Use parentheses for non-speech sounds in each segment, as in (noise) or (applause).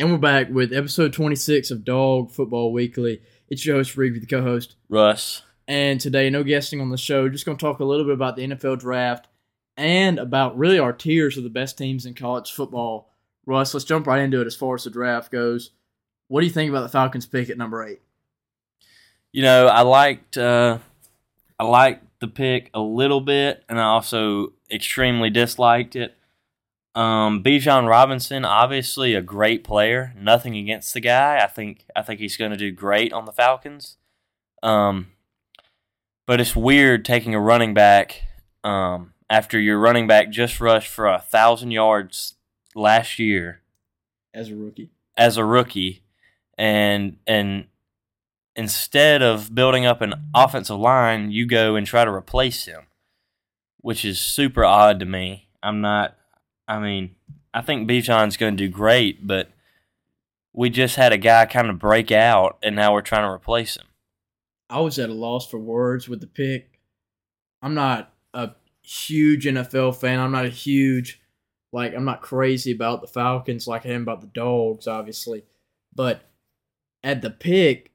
And we're back with episode 26 of Dawg Football Weekly. It's your host, Reed, with the co host. Russ. And today, no guesting on the show. Just going to talk a little bit about the NFL draft and about really our tiers of the best teams in college football. Russ, let's jump right into it as far as the draft goes. What do you think about the Falcons pick at number eight? You know, I liked uh, I liked the pick a little bit, and I also extremely disliked it. Um, Bijan Robinson, obviously a great player. Nothing against the guy. I think I think he's going to do great on the Falcons. Um, but it's weird taking a running back um, after your running back just rushed for a thousand yards last year as a rookie. As a rookie, and and instead of building up an offensive line, you go and try to replace him, which is super odd to me. I'm not I mean, I think Bijan's going to do great, but we just had a guy kind of break out, and now we're trying to replace him. I was at a loss for words with the pick. I'm not a huge NFL fan. I'm not a huge, like, I'm not crazy about the Falcons like I am about the Dogs, obviously. But at the pick,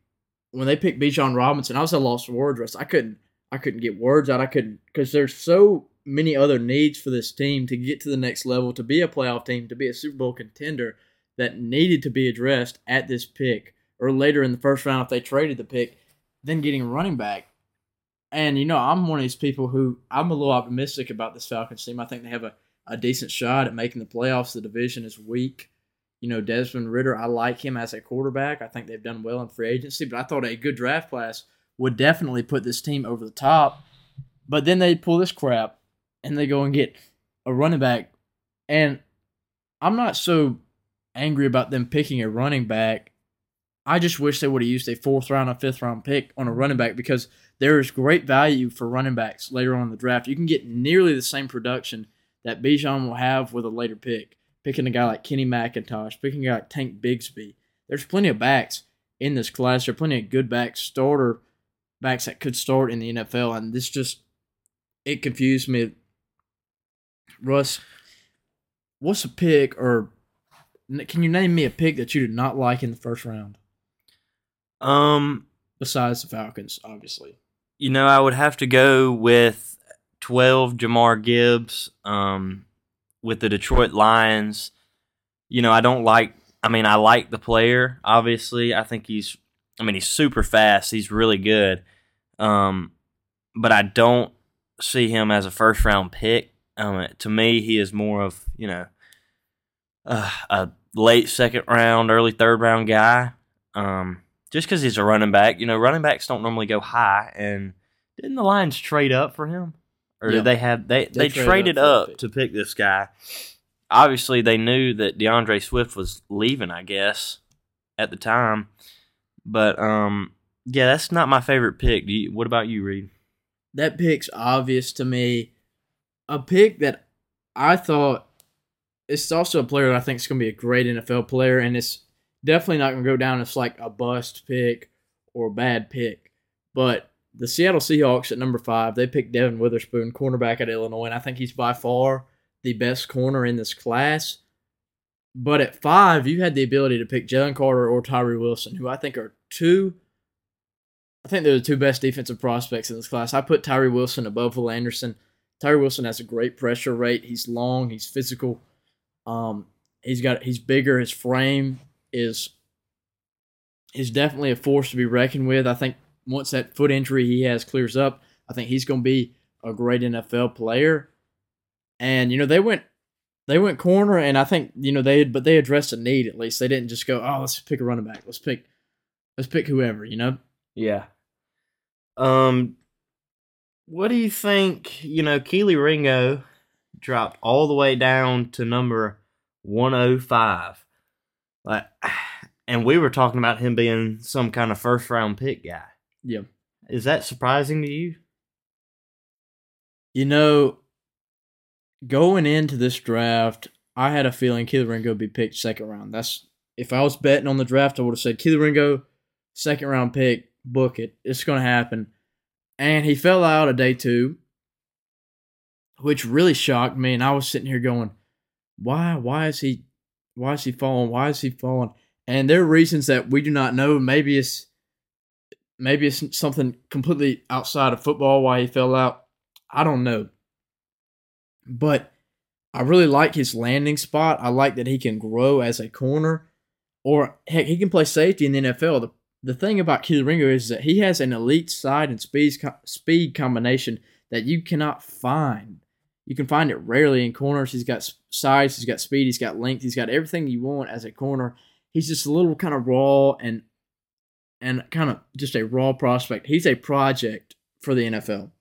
when they picked Bijan Robinson, I was at a loss for words. I couldn't, I couldn't get words out. I couldn't because they're so many other needs for this team to get to the next level, to be a playoff team, to be a Super Bowl contender that needed to be addressed at this pick or later in the first round if they traded the pick, then getting a running back. And, you know, I'm one of these people who I'm a little optimistic about this Falcons team. I think they have a, a decent shot at making the playoffs. The division is weak. You know, Desmond Ridder, I like him as a quarterback. I think they've done well in free agency, but I thought a good draft class would definitely put this team over the top. But then they pull this crap and they go and get a running back. And I'm not so angry about them picking a running back. I just wish they would have used a fourth round or fifth round pick on a running back because there is great value for running backs later on in the draft. You can get nearly the same production that Bijan will have with a later pick. Picking a guy like Kenny McIntosh, picking a guy like Tank Bigsby. There's plenty of backs in this class. There are plenty of good backs, starter backs that could start in the NFL, and this just it confused me Russ, what's a pick or can you name me a pick that you did not like in the first round? Um, besides the Falcons, obviously. You know, I would have to go with twelve Jahmyr Gibbs. Um, with the Detroit Lions. You know, I don't like. I mean, I like the player. Obviously, I think he's. I mean, he's super fast. He's really good. Um, but I don't see him as a first round pick. Um, to me, he is more of you know uh, a late second round, early third round guy. Um, just because he's a running back, you know, running backs don't normally go high. And didn't the Lions trade up for him, or did they have they they, they traded, up, up to pick this guy? Obviously, they knew that D'Andre Swift was leaving. I guess at the time, but um, yeah, that's not my favorite pick. You, what about you, Reed? That pick's obvious to me a pick that I thought it's also a player that I think is going to be a great NFL player, and it's definitely not going to go down as like a bust pick or a bad pick. But the Seattle Seahawks at number five, they picked Devon Witherspoon, cornerback at Illinois, and I think he's by far the best corner in this class. But at five, you had the ability to pick Jalen Carter or Tyree Wilson, who I think are two. I think they're the two best defensive prospects in this class. I put Tyree Wilson above Will Anderson. Tyree Wilson has a great pressure rate. He's long. He's physical. Um, he's got he's bigger. His frame is is definitely a force to be reckoned with. I think once that foot injury he has clears up, I think he's going to be a great NFL player. And you know they went they went corner, and I think you know they had but they addressed a need at least. They didn't just go oh let's pick a running back. Let's pick let's pick whoever. You know. Yeah. Um, what do you think? You know, Kelee Ringo dropped all the way down to number 105. Like, (sighs) and we were talking about him being some kind of first round pick guy. Yeah. Is that surprising to you? You know, going into this draft, I had a feeling Kelee Ringo would be picked second round. That's if I was betting on the draft, I would have said Kelee Ringo, second round pick, book it. It's going to happen and he fell out of day two, which really shocked me. And I was sitting here going, "Why? Why is he? why is he falling? Why is he falling? And there are reasons that we do not know. Maybe it's maybe it's something completely outside of football why he fell out. I don't know. But I really like his landing spot. I like that he can grow as a corner, or heck, he can play safety in the NFL. The the thing about Kelee Ringo is that he has an elite side and speed speed combination that you cannot find. You can find it rarely in corners. He's got size, he's got speed, he's got length, he's got everything you want as a corner. He's just a little kind of raw and and kind of just a raw prospect. He's a project for the NFL.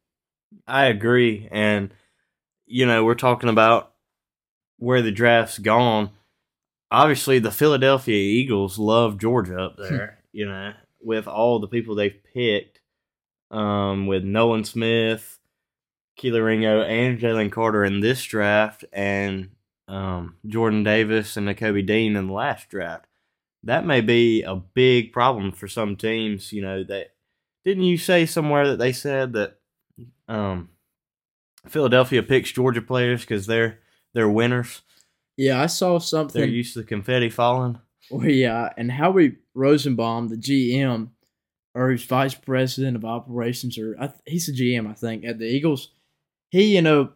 I agree, and you know we're talking about where the draft's gone. Obviously, the Philadelphia Eagles love Georgia up there you know, with all the people they've picked, um, with Nolan Smith, Kelee Ringo, and Jalen Carter in this draft, and um, Jordan Davis and Nakobe Dean in the last draft. That may be a big problem for some teams. You know that didn't you say somewhere that they said that um, Philadelphia picks Georgia players because they're they're winners. Yeah, I saw something. They're used to the confetti falling. Well, yeah, uh, and Howie Roseman, the GM, or he's vice president of operations, or th- he's the GM, I think, at the Eagles. He, you know,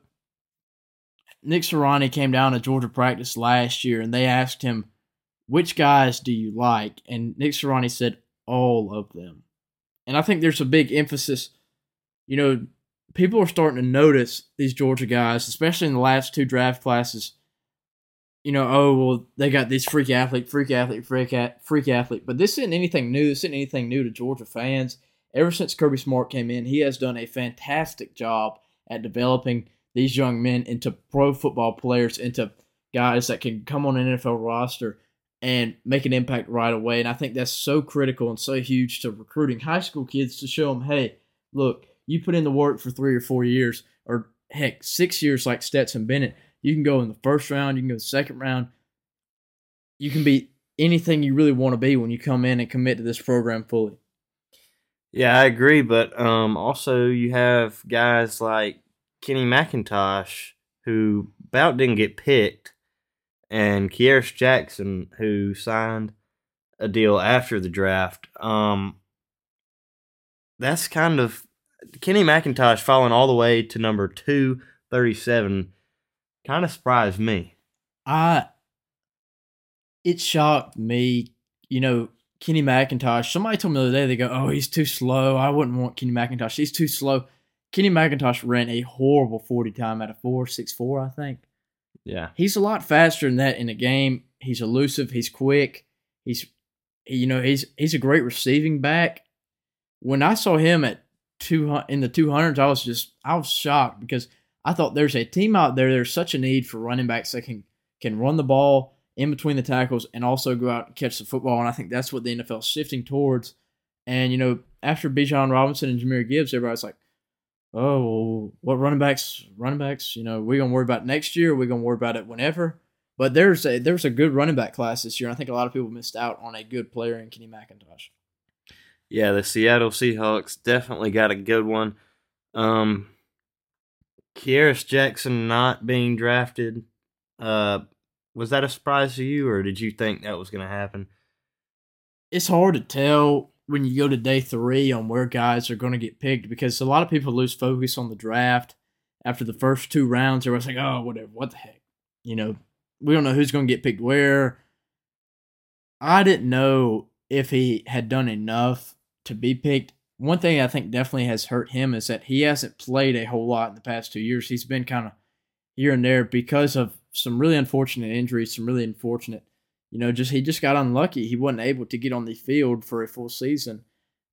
Nick Sirianni came down to Georgia practice last year, and they asked him, "Which guys do you like?" And Nick Sirianni said, "All of them." And I think there's a big emphasis. You know, people are starting to notice these Georgia guys, especially in the last two draft classes you know, oh well, they got this freak athlete, freak athlete, freak at, freak athlete. But this isn't anything new. This isn't anything new to Georgia fans. Ever since Kirby Smart came in, he has done a fantastic job at developing these young men into pro football players, into guys that can come on an NFL roster and make an impact right away. And I think that's so critical and so huge to recruiting high school kids to show them, hey, look, you put in the work for three or four years, or heck, six years like Stetson Bennett you can go in the first round, you can go second round. You can be anything you really want to be when you come in and commit to this program fully. Yeah, I agree, but um, also you have guys like Kenny McIntosh who about didn't get picked, and Kearis Jackson who signed a deal after the draft. Um, that's kind of Kenny McIntosh falling all the way to number two thirty seven kind of surprised me. I it shocked me. You know, Kenny McIntosh. Somebody told me the other day they go, "Oh, he's too slow. I wouldn't want Kenny McIntosh. He's too slow." Kenny McIntosh ran a horrible forty time at a four six four, I think. Yeah, he's a lot faster than that in the game. He's elusive. He's quick. He's, you know, he's he's a great receiving back. When I saw him at two in the two hundreds, I was just I was shocked because I thought there's a team out there. There's such a need for running backs that can can run the ball in between the tackles and also go out and catch the football. And I think that's what the NFL is shifting towards. And you know, after Bijan Robinson and Jahmyr Gibbs, everybody's like, "Oh, what running backs? Running backs? You know, we're gonna worry about next year. We're gonna worry about it whenever." But there's a there's a good running back class this year. And I think a lot of people missed out on a good player in Kenny McIntosh. Yeah, the Seattle Seahawks definitely got a good one. Um, Kearis Jackson not being drafted, uh, was that a surprise to you, or did you think that was going to happen? It's hard to tell when you go to day three on where guys are going to get picked because a lot of people lose focus on the draft after the first two rounds. Everyone's like, "Oh, whatever, what the heck," you know. We don't know who's going to get picked where. I didn't know if he had done enough to be picked one thing I think definitely has hurt him is that he hasn't played a whole lot in the past two years. He's been kind of here and there because of some really unfortunate injuries, some really unfortunate, you know, just he just got unlucky. He wasn't able to get on the field for a full season.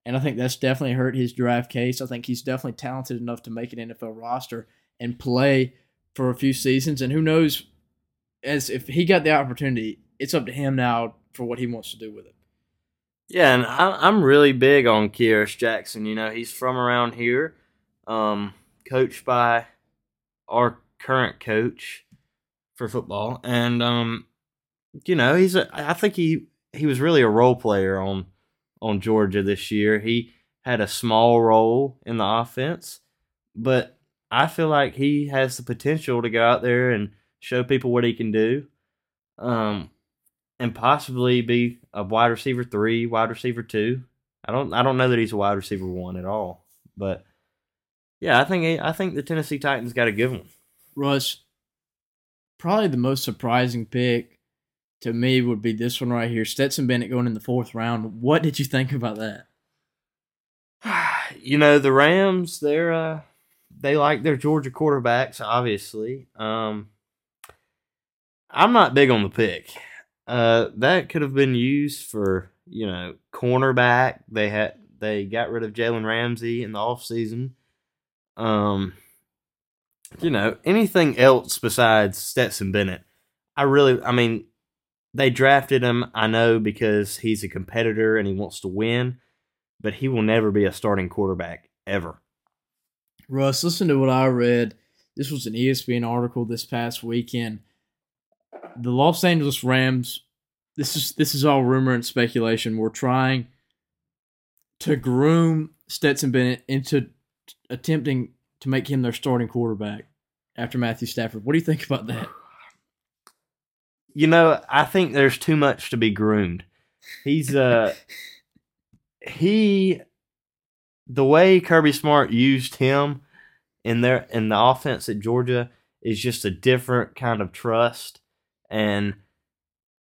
And I think that's definitely hurt his draft case. I think he's definitely talented enough to make an NFL roster and play for a few seasons. And who knows, as if he got the opportunity, it's up to him now for what he wants to do with it. Yeah, and I, am really big on Kearis Jackson. You know, he's from around here, um, coached by our current coach for football, and um, you know, he's a. I think he he was really a role player on on Georgia this year. He had a small role in the offense, but I feel like he has the potential to go out there and show people what he can do. Um, and possibly be a wide receiver three, wide receiver two. I don't I don't know that he's a wide receiver one at all, but yeah, I think I think the Tennessee Titans got a good one. Russ, probably the most surprising pick to me would be this one right here, Stetson Bennett going in the fourth round. What did you think about that? (sighs) you know the Rams, they're uh, they like their Georgia quarterbacks, obviously. Um, I'm not big on the pick. Uh, that could have been used for you know cornerback. They had they got rid of Jalen Ramsey in the offseason. Um, you know anything else besides Stetson Bennett. I really, I mean, they drafted him. I know because he's a competitor and he wants to win, but he will never be a starting quarterback ever. Russ, listen to what I read. This was an ESPN article this past weekend. The Los Angeles Rams. This is this is all rumor and speculation. We're trying to groom Stetson Bennett into attempting to make him their starting quarterback after Matthew Stafford. What do you think about that? You know, I think there's too much to be groomed. He's uh (laughs) he the way Kirby Smart used him in their in the offense at Georgia is just a different kind of trust, and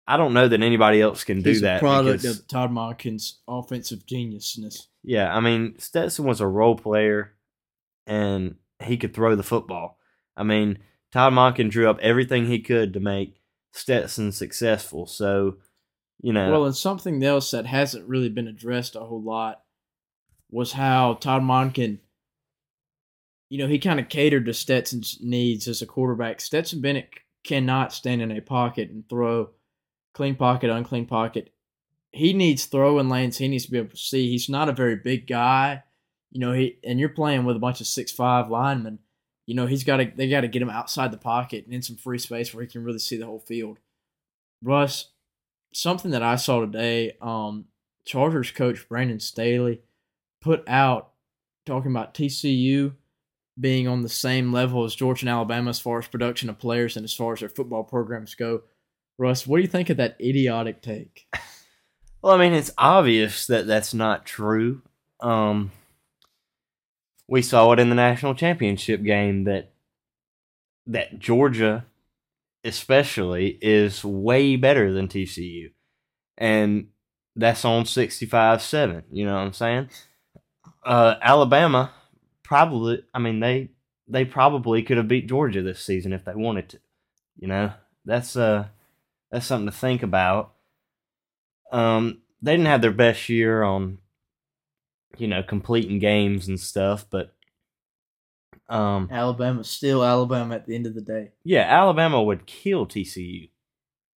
I don't know that anybody else can do He's that. a product because- of Todd Monken's offensive geniusness. yeah, I mean Stetson was a role player, and he could throw the football. I mean Todd Monken drew up everything he could to make Stetson successful. So, you know, Well, and something else that hasn't really been addressed a whole lot was how Todd Monken, you know, he kind of catered to Stetson's needs as a quarterback. Stetson Bennett cannot stand in a pocket and throw clean pocket, unclean pocket. He needs throwing lanes. He needs to be able to see. He's not a very big guy, you know. He and you're playing with a bunch of six five linemen. You know, he's got to. They got to get him outside the pocket and in some free space where he can really see the whole field. Russ, something that I saw today, um, Chargers coach Brandon Staley put out talking about TCU being on the same level as Georgia and Alabama as far as production of players and as far as their football programs go. Russ, what do you think of that idiotic take? (laughs) Well, I mean, it's obvious that that's not true. Um, we saw it in the national championship game that that Georgia, especially, is way better than TCU, and that's on sixty-five-seven. You know what I'm saying? Uh, Alabama probably. I mean, they they probably could have beat Georgia this season if they wanted to. You know, that's uh that's something to think about. Um, they didn't have their best year on, you know, completing games and stuff, but um, Alabama's still Alabama at the end of the day. yeah, Alabama would kill TCU.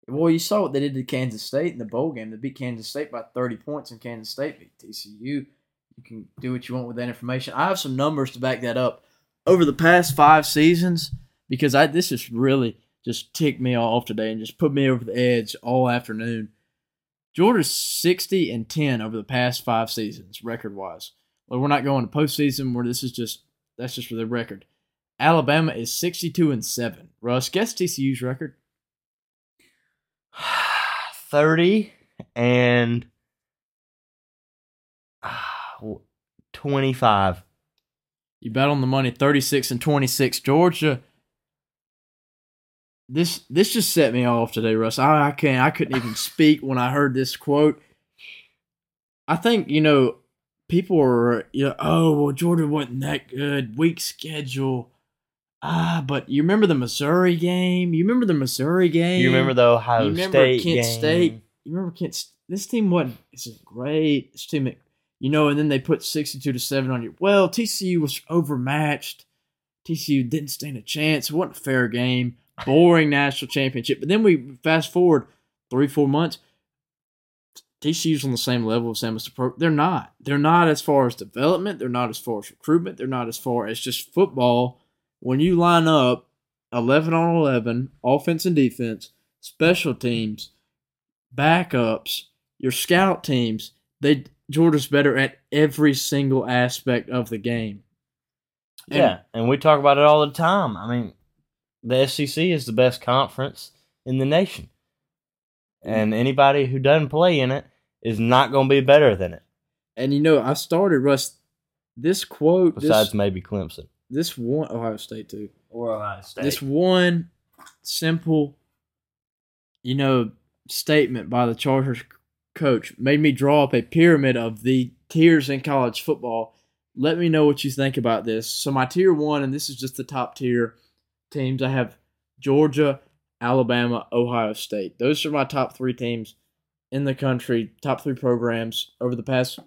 Well, you saw what they did to Kansas State in the bowl game. They beat Kansas State by 30 points, and Kansas State beat TCU. You can do what you want with that information. I have some numbers to back that up. Over the past five seasons, because I this has really just ticked me off today and just put me over the edge all afternoon. Georgia's 60 and 10 over the past five seasons, record wise. Well, we're not going to postseason where this is just that's just for the record. Alabama is 62 and 7. Russ, guess TCU's record. (sighs) 30 and ah, 25. You bet on the money, thirty six and twenty six. Georgia. This this just set me off today, Russ. I, I can't. I couldn't even (laughs) speak when I heard this quote. I think you know people are you know oh well Georgia wasn't that good weak schedule ah but you remember the Missouri game you remember the Missouri game You remember the Ohio State? you remember State Kent game? State you remember Kent this team wasn't This is great this team you know and then they put 62 to 7 on you well TCU was overmatched TCU didn't stand a chance it wasn't a fair game boring national championship but then we fast forward three four months TCU's on the same level as Sam Pro. They're not. They're not as far as development. They're not as far as recruitment. They're not as far as just football. When you line up 11 on 11, offense and defense, special teams, backups, your scout teams, they Georgia's better at every single aspect of the game. And- Yeah, and we talk about it all the time. I mean, the SEC is the best conference in the nation. and anybody who doesn't play in it is not going to be better than it. And you know, I started Russ. This quote, Besides this, maybe Clemson this one Ohio State too. or Ohio State. This one simple, you know, statement by the Chargers coach made me draw up a pyramid of the tiers in college football. Let me know what you think about this. So my tier one, and this is just the top tier teams. I have Georgia, Alabama, Ohio State. Those are my top three teams in the country, top three programs over the past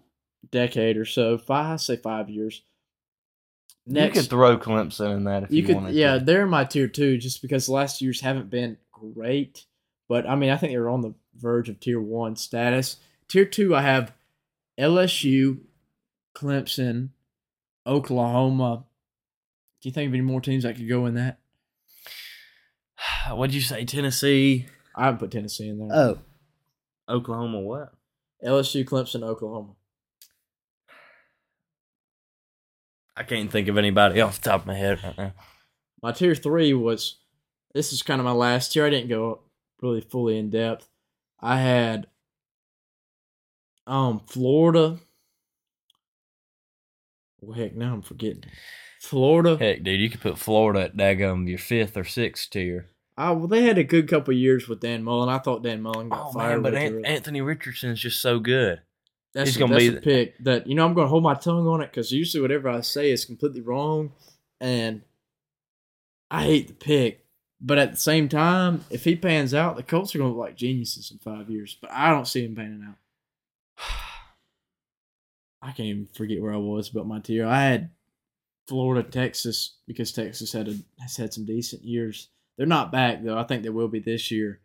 decade or so. Five, I say five years. you could throw Clemson in that if you, you could, wanted yeah, to. they're in my tier two, just because the last years haven't been great. But I mean, I think they're on the verge of tier one status. Tier two, I have LSU, Clemson, Oklahoma. Do you think of any more teams that could go in that? (sighs) What'd you say? Tennessee, I haven't put Tennessee in there. Oh. Oklahoma. What? LSU, Clemson, Oklahoma. I can't think of anybody off the top of my head right now. My tier three was this is kind of my last tier. I didn't go really fully in depth. I had um Florida. Well, heck, now I'm forgetting. Florida. Heck, dude, you could put Florida at daggum your fifth or sixth tier. I, well, they had a good couple years with Dan Mullen. I thought Dan Mullen got Oh fired. man, but An- Anthony Richardson's just so good. that's he's a, gonna that's be a the- pick that you know I'm going to hold my tongue on it because usually whatever I say is completely wrong, and I hate the pick. But at the same time, if he pans out, the Colts are going to look like geniuses in five years. But I don't see him panning out. (sighs) I can't even forget where I was about my tier. I had Florida, Texas because Texas had a, has had some decent years. They're not back though. I think they will be this year.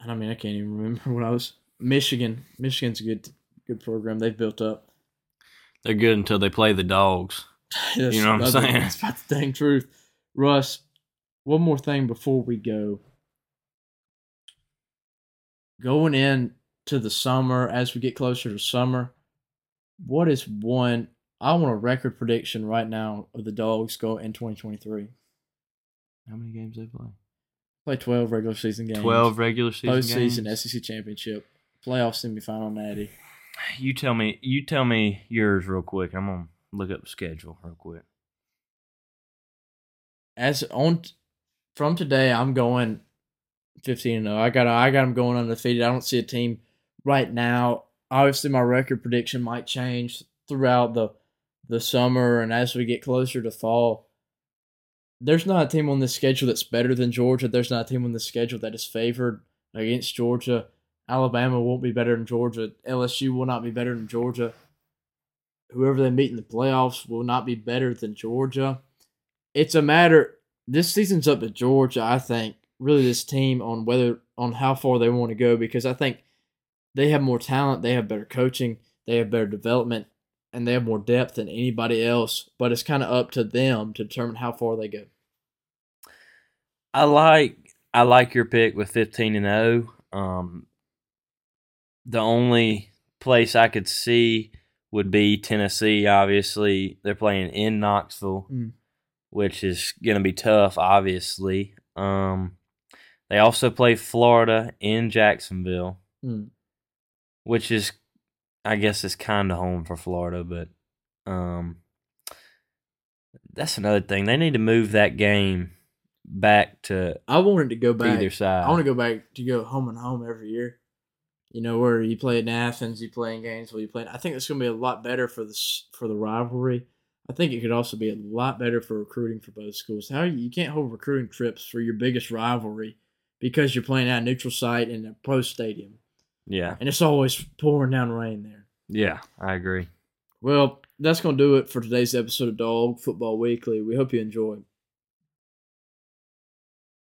And I mean, I can't even remember (laughs) what I was. Michigan, Michigan's a good good program. They've built up. They're good until they play the dogs. (laughs) you know what I'm saying? That's about the dang truth. Russ, one more thing before we go. Going in to the summer, as we get closer to summer, what is one? I want a record prediction right now of the dogs go in 2023. How many games they play? Play 12 regular season games. Twelve regular season postseason games. SEC championship, playoff semifinal natty. You tell me. You tell me yours real quick. I'm gonna look up the schedule real quick. as on from today, I'm going 15 and 0. I got I got them going undefeated. I don't see a team right now. Obviously, my record prediction might change throughout the the summer and as we get closer to fall. There's not a team on this schedule that's better than Georgia. There's not a team on this schedule that is favored against Georgia. Alabama won't be better than Georgia. LSU will not be better than Georgia. Whoever they meet in the playoffs will not be better than Georgia it's a matter this season's up to Georgia, I think, really this team on whether on how far they want to go because I think they have more talent, they have better coaching, they have better development, and they have more depth than anybody else. But it's kind of up to them to determine how far they go. I like I like your pick with 15 and 0. Um, the only place I could see would be Tennessee. Obviously, they're playing in Knoxville, Mm. Which is going to be tough. Obviously, um, they also play Florida in Jacksonville, Mm. which is, I guess, is kind of home for Florida, but um, that's another thing. They need to move that game back to I wanted to go back. either side. I want to go back to go home and home every year. You know, where you play in Athens, you play in Gainesville, you play. I think it's going to be a lot better for the for the rivalry. I think it could also be a lot better for recruiting for both schools. How you can't hold recruiting trips for your biggest rivalry because you're playing at a neutral site in a pro stadium, yeah, and it's always pouring down rain there. yeah, I agree. Well, that's going to do it for today's episode of Dawg Football Weekly. We hope you enjoyed.